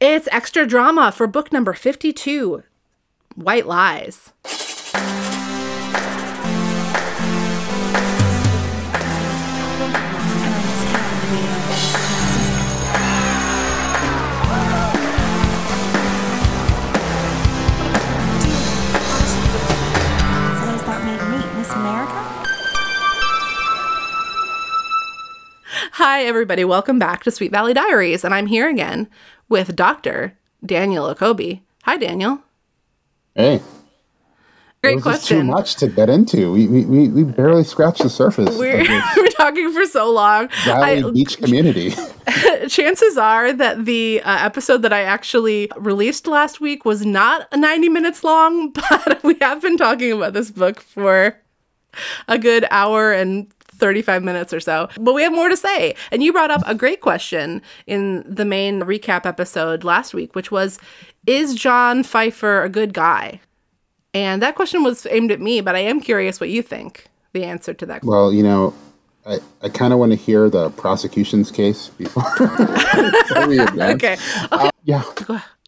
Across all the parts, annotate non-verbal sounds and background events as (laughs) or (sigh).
It's extra drama for book number 52 White Lies. Hi, everybody. Welcome back to Sweet Valley Diaries. And I'm here again with Dr. Daniel Okobi. Hi, Daniel. Hey, Great it just too much to get into. We we, we, we barely scratched the surface We're, (laughs) we're talking for so long. Valley I- Beach community. (laughs) chances are that the uh, episode that I actually released last week was not 90 minutes long, (laughs) but we have been talking about this book for a good hour and 35 minutes or so. But we have more to say. And you brought up a great question in the main recap episode last week, which was Is John Pfeiffer a good guy? And that question was aimed at me, but I am curious what you think the answer to that well, you know, I, I kind of want to hear the prosecution's case before, before we advance. Okay. Okay. Um, yeah.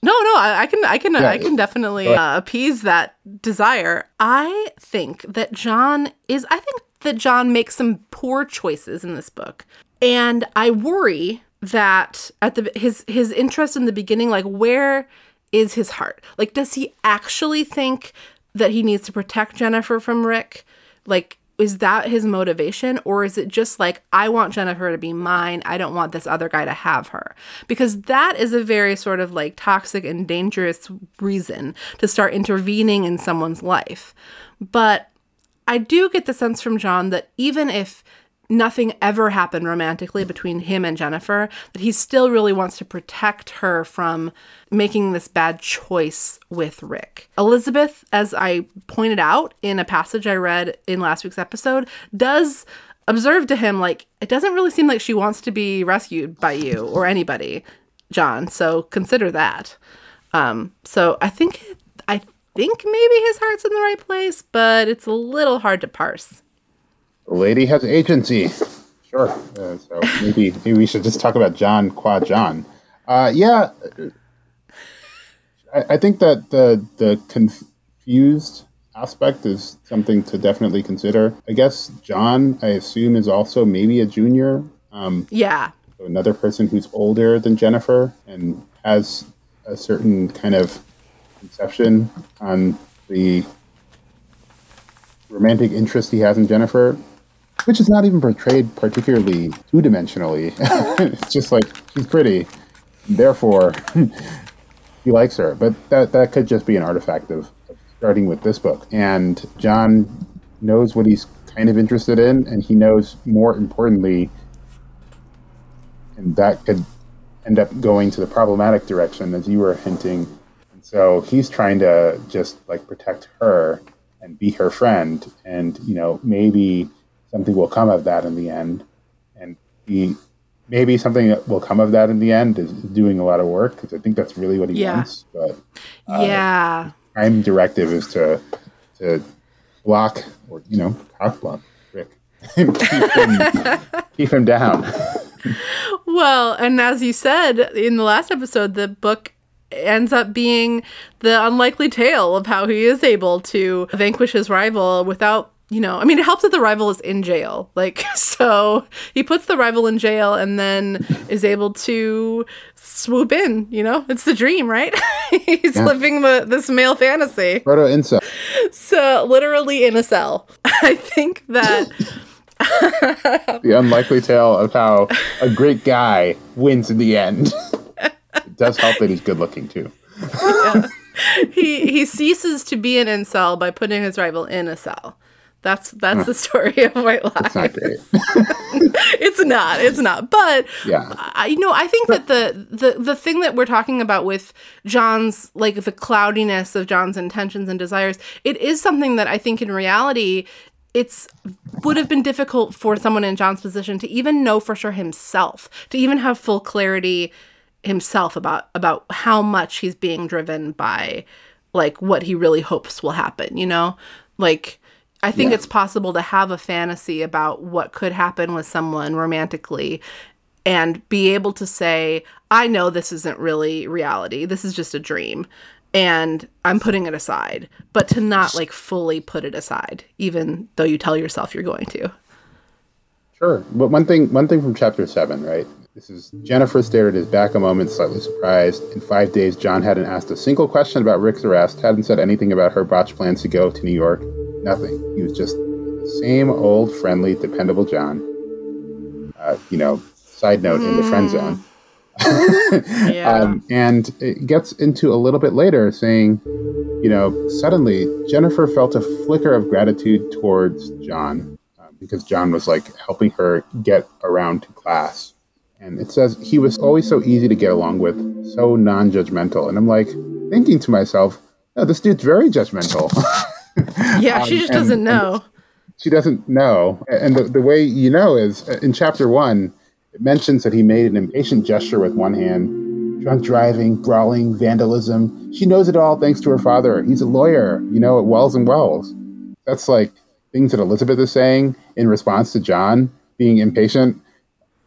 No, no, I, I can, I can, Yeah, I can definitely uh, appease that desire. I think that John is. I think that John makes some poor choices in this book, and I worry that at the his his interest in the beginning, like where is his heart? Like, does he actually think that he needs to protect Jennifer from Rick? Like, is that his motivation or is it just like i want jennifer to be mine i don't want this other guy to have her? Because that is a very sort of like toxic and dangerous reason to start intervening in someone's life. But i do get the sense from john that even if nothing ever happened romantically between him and jennifer that he still really wants to protect her from making this bad choice with Rick. Elizabeth, as I pointed out in a passage I read in last week's episode, does observe to him like it doesn't really seem like she wants to be rescued by you or anybody, John. So consider that. Um, so I think I think maybe his heart's in the right place, but it's a little hard to parse. The lady has agency. Sure. Uh, so maybe maybe we should just talk about John Qua John. Uh, yeah, I, I think that the the confused aspect is something to definitely consider. I guess John, I assume, is also maybe a junior. Um, Yeah. so another person who's older than Jennifer and has a certain kind of conception on the romantic interest he has in Jennifer, which is not even portrayed particularly two dimensionally. (laughs) it's just like she's pretty, therefore (laughs) he likes her. But that that could just be an artifact of, of starting with this book. And John knows what he's kind of interested in, and he knows more importantly and that could end up going to the problematic direction as you were hinting and so he's trying to just like protect her and be her friend and you know maybe something will come of that in the end and he maybe something that will come of that in the end is doing a lot of work because i think that's really what he Yeah. wants but uh, yeah. prime directive is to to block or you know cock block rick (laughs) keep him, (laughs) keep him down Well, and as you said in the last episode, the book ends up being the unlikely tale of how he is able to vanquish his rival without, you know, I mean, it helps that the rival is in jail. (laughs) Like, so he puts the rival in jail and then is able to swoop in, you know? It's the dream, right? (laughs) He's Yeah. living the this male fantasy. proto incel So, literally in a cell. (laughs) I think that the unlikely tale of how a great guy wins in the end. it does help that he's good looking too. he he ceases to be an incel by putting his rival in a cell. That's that's the story of White Lies. It's not great. (laughs) it's not. It's not. But Yeah. I you know I think that the the the thing that we're talking about with John's like the cloudiness of John's intentions and desires, it is something that I think in reality it's would have been difficult for someone in John's position to even know for sure himself, to even have full clarity himself about about how much he's being driven by like what he really hopes will happen, you know? Like I think Yeah. it's possible to have a fantasy about what could happen with someone romantically and be able to say, I know this isn't really reality. This is just a dream. And I'm putting it aside, but to not like fully put it aside, even though you tell yourself you're going to. Sure. But one thing one thing from chapter seven, right? This is Jennifer stared at his back a moment, slightly surprised. In five days, John hadn't asked a single question about Rick's arrest, hadn't said anything about her botched plans to go to New York. Nothing. He was just the same old, friendly, dependable John. Uh, you know, side note in the friend zone. (laughs) (laughs) Yeah. Um, and it gets into a little bit later saying, you know, suddenly Jennifer felt a flicker of gratitude towards John uh, because John was like helping her get around to class. And it says he was always so easy to get along with, so non judgmental. And I'm like thinking to myself, no, this dude's very judgmental. (laughs) yeah, she um, just and- doesn't know. she doesn't know. And the, the way you know is uh, in chapter one, it mentions that he made an impatient gesture with one hand, drunk driving, brawling, vandalism. She knows it all thanks to her father. He's a lawyer, you know, at Wells and Wells. That's like things that Elizabeth is saying in response to John being impatient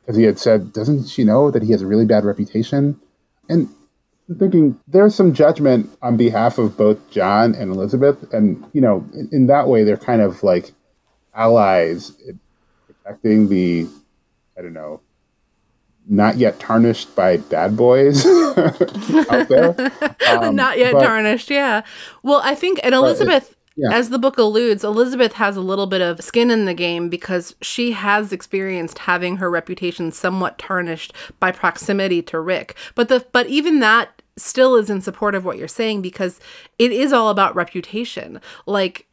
because he had said, doesn't she know that he has a really bad reputation? And I'm thinking there's some judgment on behalf of both John and Elizabeth. And, you know, in, in that way, they're kind of like allies in protecting the, I don't know, not yet tarnished by bad boys (laughs) out there. (laughs) Um, Not yet but- tarnished, yeah. Well, I think, and Elizabeth, yeah. as the book alludes, Elizabeth has a little bit of skin in the game because she has experienced having her reputation somewhat tarnished by proximity to Rick. But the but even that still is in support of what you're saying because it is all about reputation. Like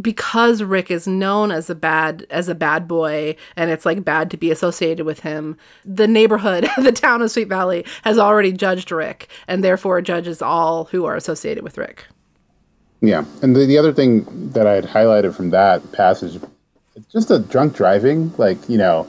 because Rick is known as a bad as a bad boy and it's like bad to be associated with him, the neighborhood, (laughs) the town of Sweet Valley has already judged Rick and therefore judges all who are associated with Rick. Yeah, and the, the other thing that I had highlighted from that passage, just the drunk driving, like you know,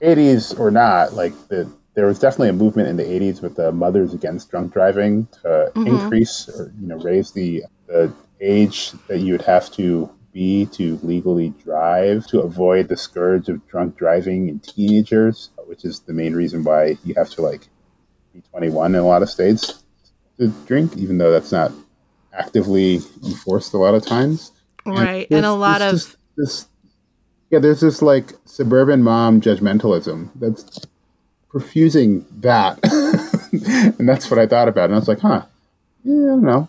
eighties or not, like the there was definitely a movement in the eighties with the Mothers Against Drunk Driving to mm-hmm. increase or you know raise the the age that you would have to be to legally drive to avoid the scourge of drunk driving in teenagers, which is the main reason why you have to like be twenty one in a lot of states to drink, even though that's not actively enforced a lot of times. Right. there's- And a lot of just this yeah, there's this like suburban mom judgmentalism that's profusing that. (laughs) and that's what I thought about. And I was like, huh, yeah, I don't know.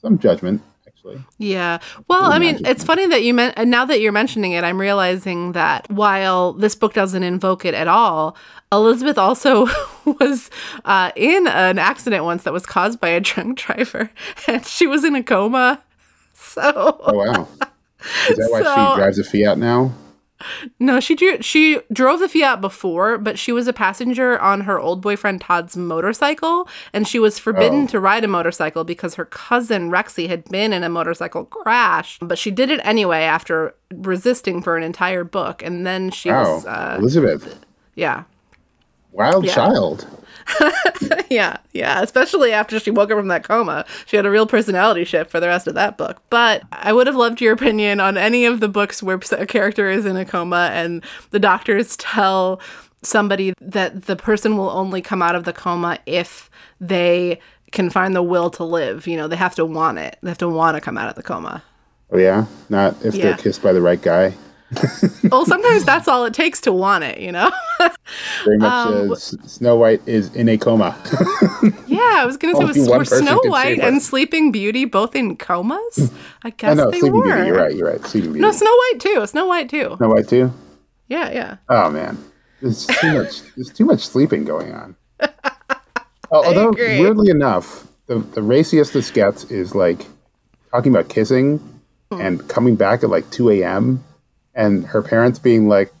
Some judgment, actually. Yeah. Well, I mean, it's funny that you meant, and now that you're mentioning it, I'm realizing that while this book doesn't invoke it at all, Elizabeth also (laughs) was uh, in an accident once that was caused by a drunk driver, (laughs) and she was in a coma. (laughs) So, Oh wow. Is that why So- she drives a Fiat now? No, she drew, she drove the Fiat before, but she was a passenger on her old boyfriend Todd's motorcycle, and she was forbidden Oh. to ride a motorcycle because her cousin Rexy had been in a motorcycle crash. But she did it anyway after resisting for an entire book, and then she Wow. was, uh, Elizabeth. yeah, Wild Yeah. child. (laughs) yeah, yeah. Especially after she woke up from that coma, she had a real personality shift for the rest of that book. But I would have loved your opinion on any of the books where a character is in a coma and the doctors tell somebody that the person will only come out of the coma if they can find the will to live. You know, they have to want it. They have to want to come out of the coma. Oh yeah? Not if Yeah. they're kissed by the right guy. (laughs) well, sometimes that's all it takes to want it. You know. Very much Um, as Snow White is in a coma. (laughs) Yeah, I was gonna say Only was, were Snow White and Sleeping Beauty both in comas? (laughs) I guess they Sleeping were. Beauty. You're right. You're right. Sleeping Beauty. No, Snow White too. Snow White too. Snow White too. Yeah, yeah. Oh man, there's too much. There's too much sleeping going on. Al- Although weirdly enough, the the raciest this gets is like talking about kissing Hmm. and coming back at like 2 a.m. and her parents being like,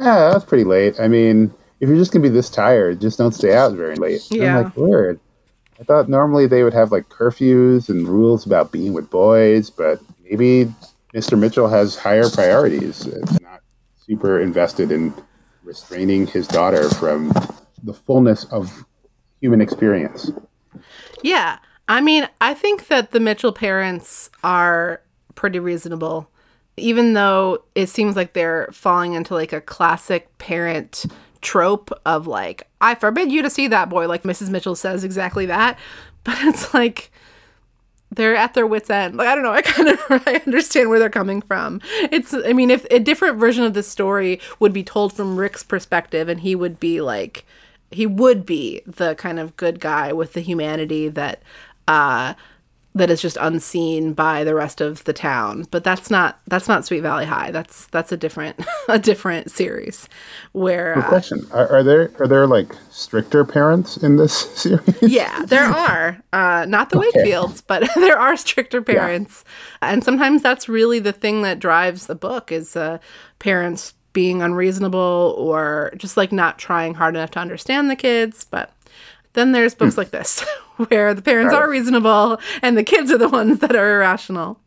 "Ah, that's pretty late." I mean, if you're just gonna be this tired, just don't stay out very late. Yeah. I'm like, weird. I thought normally they would have like curfews and rules about being with boys, but maybe Mr. Mitchell has higher priorities. It's not super invested in restraining his daughter from the fullness of human experience. Yeah. I mean, I think that the Mitchell parents are pretty reasonable, even though it seems like they're falling into like a classic parent trope of like, I forbid you to see that boy. Like Mrs. Mitchell says exactly that. (laughs) But it's like, they're at their wits end. Like I don't know, I (laughs) kind of I understand where they're coming from. It's I mean if a different version of this story would be told from Rick's perspective and he would be like he would be the kind of good guy with the humanity that uh that is just unseen by the rest of the town. But that's not that's not Sweet Valley High. That's that's a different (laughs) a different series where Good uh, question. Are, are there are there like stricter parents in this (laughs) series? Yeah, there are. Uh, not the Wakefields, but (laughs) there are stricter parents. And sometimes that's really the thing that drives the book is uh, parents being unreasonable or just like not trying hard enough to understand the kids. But then there's books like this (laughs) where the parents are reasonable and the kids are the ones that are irrational.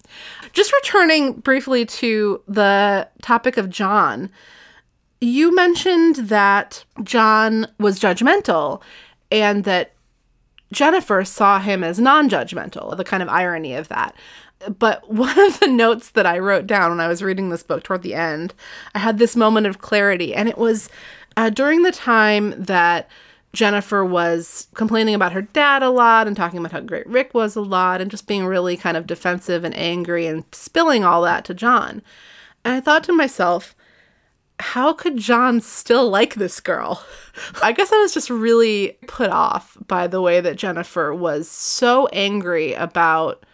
Just returning briefly to the topic of John, you mentioned that John was judgmental and that Jennifer saw him as non judgmental, the kind of irony of that. But (laughs) one of the notes that I wrote down when I was reading this book toward the end, I had this moment of clarity. And it was uh, during the time that Jennifer was complaining about her dad a lot and talking about how great Rick was a lot and just being really kind of defensive and angry and spilling all that to John. And I thought to myself, how could John still like this girl? (laughs) I guess I was just really put off by the way that Jennifer was so angry about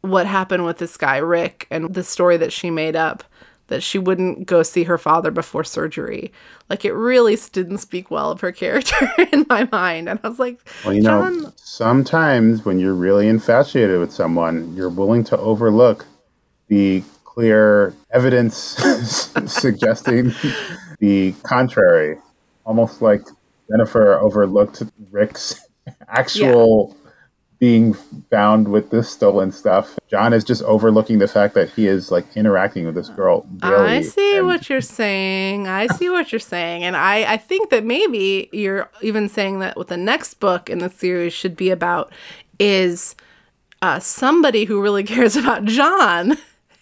what happened with this guy, Rick, and the story that she made up that she wouldn't go see her father before surgery. Like, it really didn't speak well of her (laughs) character in my mind. And I was like, Well, you John, know, sometimes when you're really infatuated with someone, you're willing to overlook the clear evidence (laughs) suggesting (laughs) the contrary. Almost like Jennifer overlooked Rick's actual being found with this stolen stuff. John is just overlooking the fact that he is like interacting with this girl daily. I see and- what you're saying. I see what you're saying. And I, I think that maybe you're even saying that what the next book in the series should be about is uh, somebody who really (laughs) cares about John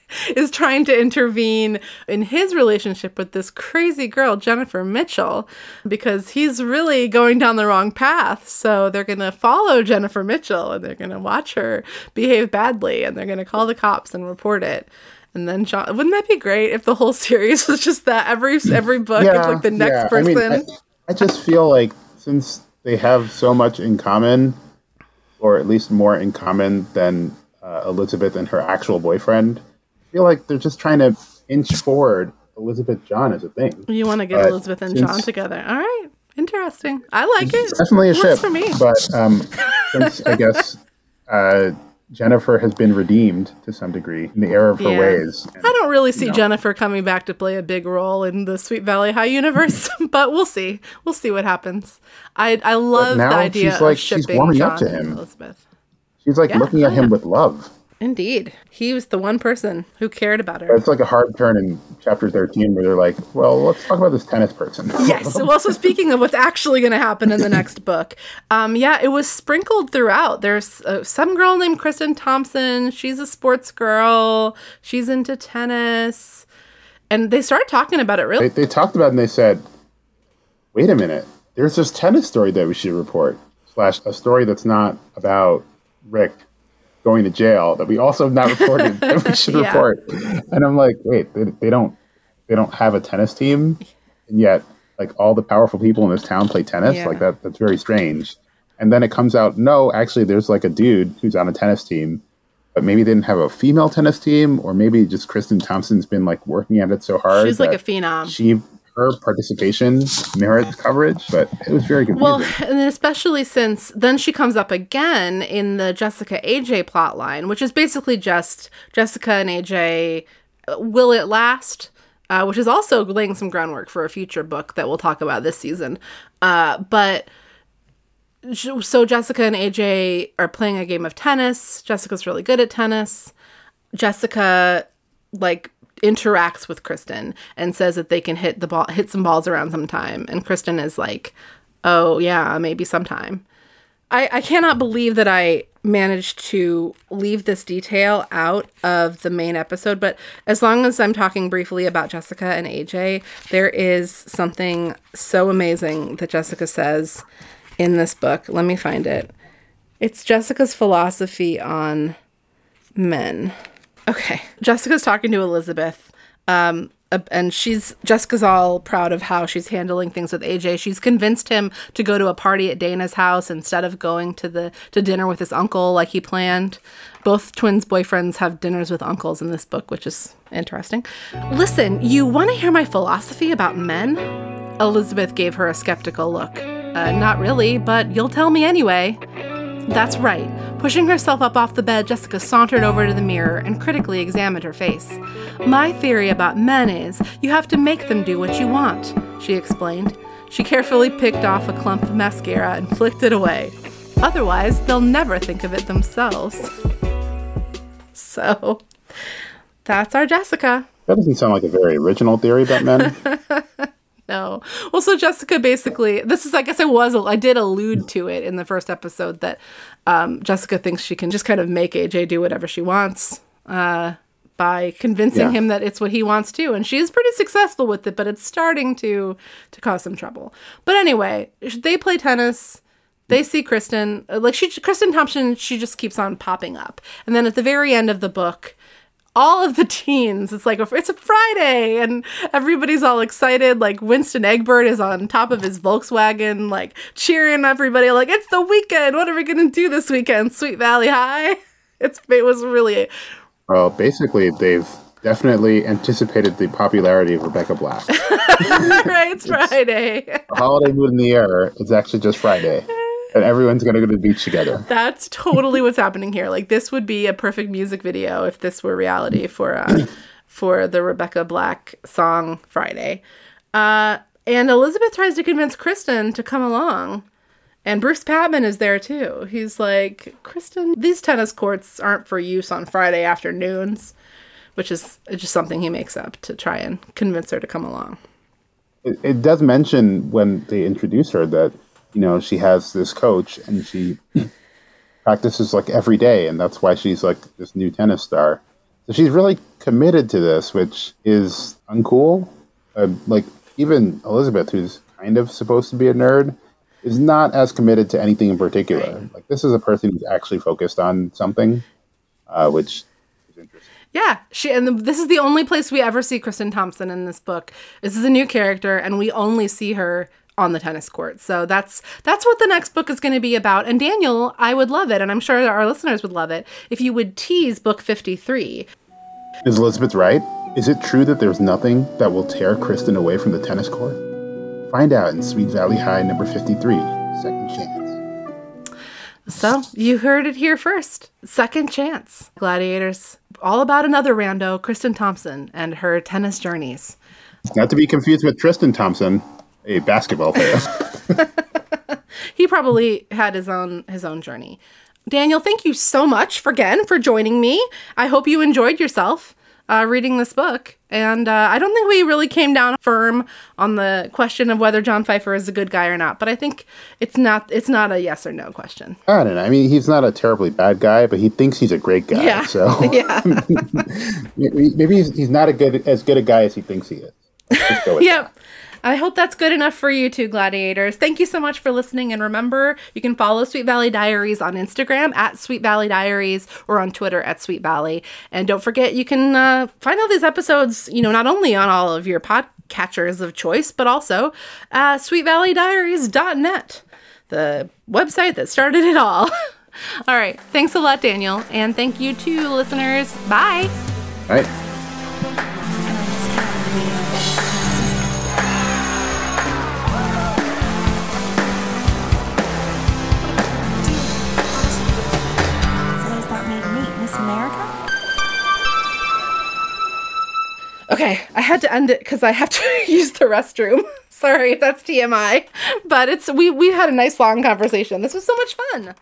(laughs) is trying to intervene in his relationship with this crazy girl, Jennifer Mitchell, because he's really going down the wrong path. So they're going to follow Jennifer Mitchell and they're going to watch her behave badly and they're going to call the cops and report it. And then John, wouldn't that be great if the whole (laughs) series was just that every every book it's like the next yeah. person? I, mean, I, I just feel like since they have so much in common, or at least more in common than uh, Elizabeth and her actual boyfriend, feel like they're just trying to inch forward Elizabeth John as a thing. you want to get but Elizabeth and John together. All right. Interesting. I like it. Definitely a Works ship, for me. but um, since I (laughs) guess uh, Jennifer has been redeemed to some degree in the error of her Yeah. ways. I don't really see No. Jennifer coming back to play a big role in the Sweet Valley High universe, (laughs) but we'll see. We'll see what happens. I I love the idea she's like- of she's shipping warming John up to him. Elizabeth. She's like Yeah, looking at oh, him yeah. with love. Indeed, he was the one person who cared about her. It's like a hard turn in chapter 13 where they're like, well, let's talk about this tennis person. (laughs) yes. Well, so speaking of what's actually going to happen in the next book, um, yeah, it was sprinkled throughout. There's uh, some girl named Kristen Thompson. She's a sports girl. She's into tennis, and they started talking about it. Really, they, they talked about it and they said, wait a minute, there's this tennis story that we should report, slash a story that's not about Rick going to jail that we also have not (laughs) reported that we should Yeah. report. And I'm like, wait, they, they don't they don't have a tennis team, and yet like all the powerful people in this town play tennis. Yeah. Like that that's very strange. And then it comes out, no, actually, there's like a dude who's on a tennis team, but maybe they didn't have a female tennis team, or maybe just Kristen Thompson's been like working at it so hard. she's like a phenom. She her participation merits coverage, but it was very confusing. Well, and especially since then she comes up again in the Jessica AJ plotline, which is basically just Jessica and AJ uh, will it last, uh, which is also laying some groundwork for a future book that we'll talk about this season. Uh, but so Jessica and AJ are playing a game of tennis. Jessica's really good at tennis. Jessica like interacts with Kristen and says that they can hit the ball hit some balls around sometime and Kristen is like, "Oh yeah, maybe sometime." I, I cannot believe that I managed to leave this detail out of the main episode, but as long as I'm talking briefly about Jessica and AJ, there is something so amazing that Jessica says in this book. Let me find it. It's Jessica's philosophy on men. Okay. Jessica's talking to Elizabeth. Um, and she's Jessica's all proud of how she's handling things with AJ. She's convinced him to go to a party at Dana's house instead of going to the to dinner with his uncle like he planned. Both twins' boyfriends have dinners with uncles in this book, which is interesting. Listen, you want to hear my philosophy about men? Elizabeth gave her a skeptical look. Uh, not really, but you'll tell me anyway. That's right. Pushing herself up off the bed, Jessica sauntered over to the mirror and critically examined her face. My theory about men is you have to make them do what you want, she explained. She carefully picked off a clump of mascara and (laughs) flicked it away. Otherwise, they'll never think of it themselves. So, that's our Jessica. That doesn't sound like a very original theory about men. (laughs) No. Well, so Jessica basically, this is, I guess I was, I did allude to it in the first episode that um, Jessica thinks she can just kind of make AJ do whatever she wants uh, by convincing Yeah. him that it's what he wants to. And she's pretty successful with it, but it's starting to to cause some trouble. But anyway, they play tennis. They see Kristen, uh, like she, Kristen Thompson, she just keeps on popping up. And then at the very end of the book, all of the teens. It's like it's a friday and everybody's all excited. Like winston egbert is on top of his volkswagen like cheering everybody like it's the weekend. What are we gonna do this weekend? Sweet valley high. (laughs) It's it was really well, basically, they've definitely anticipated the popularity of Rebecca Black. (laughs) right it's friday. A holiday mood in the air. It's actually just Friday, (laughs) and everyone's going to go to the beach together. that's totally what's happening here. Like this would be a perfect music video if this were reality for uh for the rebecca black song friday. Uh and elizabeth tries to convince kristen to come along. And bruce patman is there too. He's like kristen these tennis courts aren't for use on friday afternoons which is just something he makes up to try and convince her to come along. It, it does mention when they introduce her that you know she has this coach and she (clears throat) practices like every day, and that's why she's like this new tennis star. So she's really committed to this, which is uncool. Uh, like even Elizabeth, who's kind of supposed to be a nerd, is not as committed to anything in particular. Like this is a person who's actually focused on something, uh, which is interesting. Yeah, she and this is the only place we ever see Kristen Thompson in this book. This is a new character, and we only see her on the tennis court. So that's that's what the next book is going to be about. And Daniel, I would love it, and I'm sure our listeners would love it if you would tease book 53. Is Elizabeth right? Is it true that there's nothing that will tear Kristen away from the tennis court? Find out in Sweet Valley High number 53, Second Chance. So you heard it here first. Second chance. Gladiators. All about another rando, Kristen Thompson, and her tennis journeys. Not to be confused with Tristan Thompson, a basketball player. (laughs) he probably had his own his own journey. Daniel, thank you so much for again for joining me. I hope you enjoyed yourself uh, reading this book, and uh, I don't think we really came down firm on the question of whether John Pfeiffer is a good guy or not. But I think it's not it's not a yes or no question. I don't know. I mean, he's not a terribly bad guy, but he thinks he's a great guy. Yeah, So (laughs) yeah, maybe (laughs) maybe he's, he's not a good as good a guy as he thinks he is. Let's go with yep. I hope that's good enough for you two gladiators. Thank you so much for listening. And remember, you can follow Sweet Valley Diaries on Instagram at Sweet Valley Diaries or on Twitter at Sweet Valley. And don't forget, you can uh, find all these episodes, you know, not only on all of your podcatchers of choice, but also at sweetvalleydiaries.net, the website that started it all. (laughs) all right. Thanks a lot, Daniel. And thank you to listeners. Bye. All right. Okay, I had to end it because I have to (laughs) use the restroom. (laughs) Sorry that's TMI, but it's we we had a nice long conversation. This was so much fun.